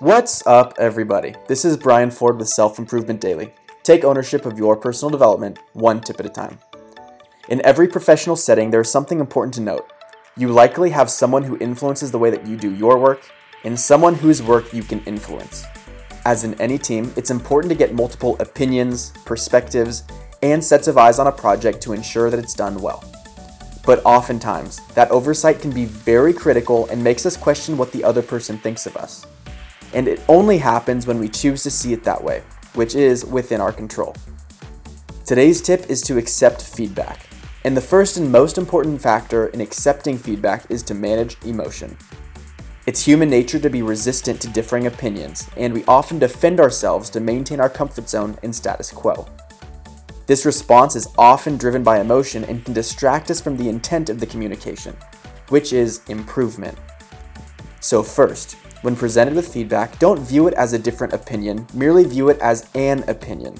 What's up, everybody? This is Brian Ford with Self Improvement Daily. Take ownership of your personal development one tip at a time. In every professional setting, there is something important to note. You likely have someone who influences the way that you do your work, and someone whose work you can influence. As in any team, it's important to get multiple opinions, perspectives, and sets of eyes on a project to ensure that it's done well. But oftentimes, that oversight can be very critical and makes us question what the other person thinks of us. And it only happens when we choose to see it that way, which is within our control. Today's tip is to accept feedback. And the first and most important factor in accepting feedback is to manage emotion. It's human nature to be resistant to differing opinions, and we often defend ourselves to maintain our comfort zone and status quo. This response is often driven by emotion and can distract us from the intent of the communication, which is improvement. So, first, when presented with feedback, don't view it as a different opinion, merely view it as an opinion.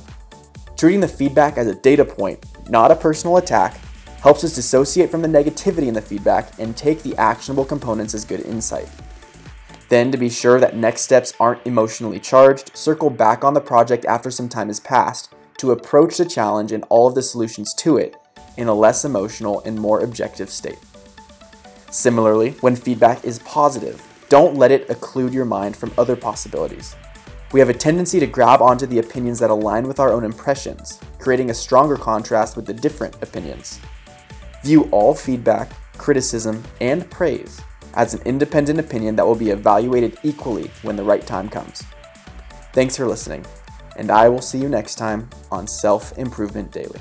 Treating the feedback as a data point, not a personal attack, helps us dissociate from the negativity in the feedback and take the actionable components as good insight. Then, to be sure that next steps aren't emotionally charged, circle back on the project after some time has passed to approach the challenge and all of the solutions to it in a less emotional and more objective state. Similarly, when feedback is positive, don't let it occlude your mind from other possibilities. We have a tendency to grab onto the opinions that align with our own impressions, creating a stronger contrast with the different opinions. View all feedback, criticism, and praise as an independent opinion that will be evaluated equally when the right time comes. Thanks for listening and I will see you next time on Self Improvement Daily.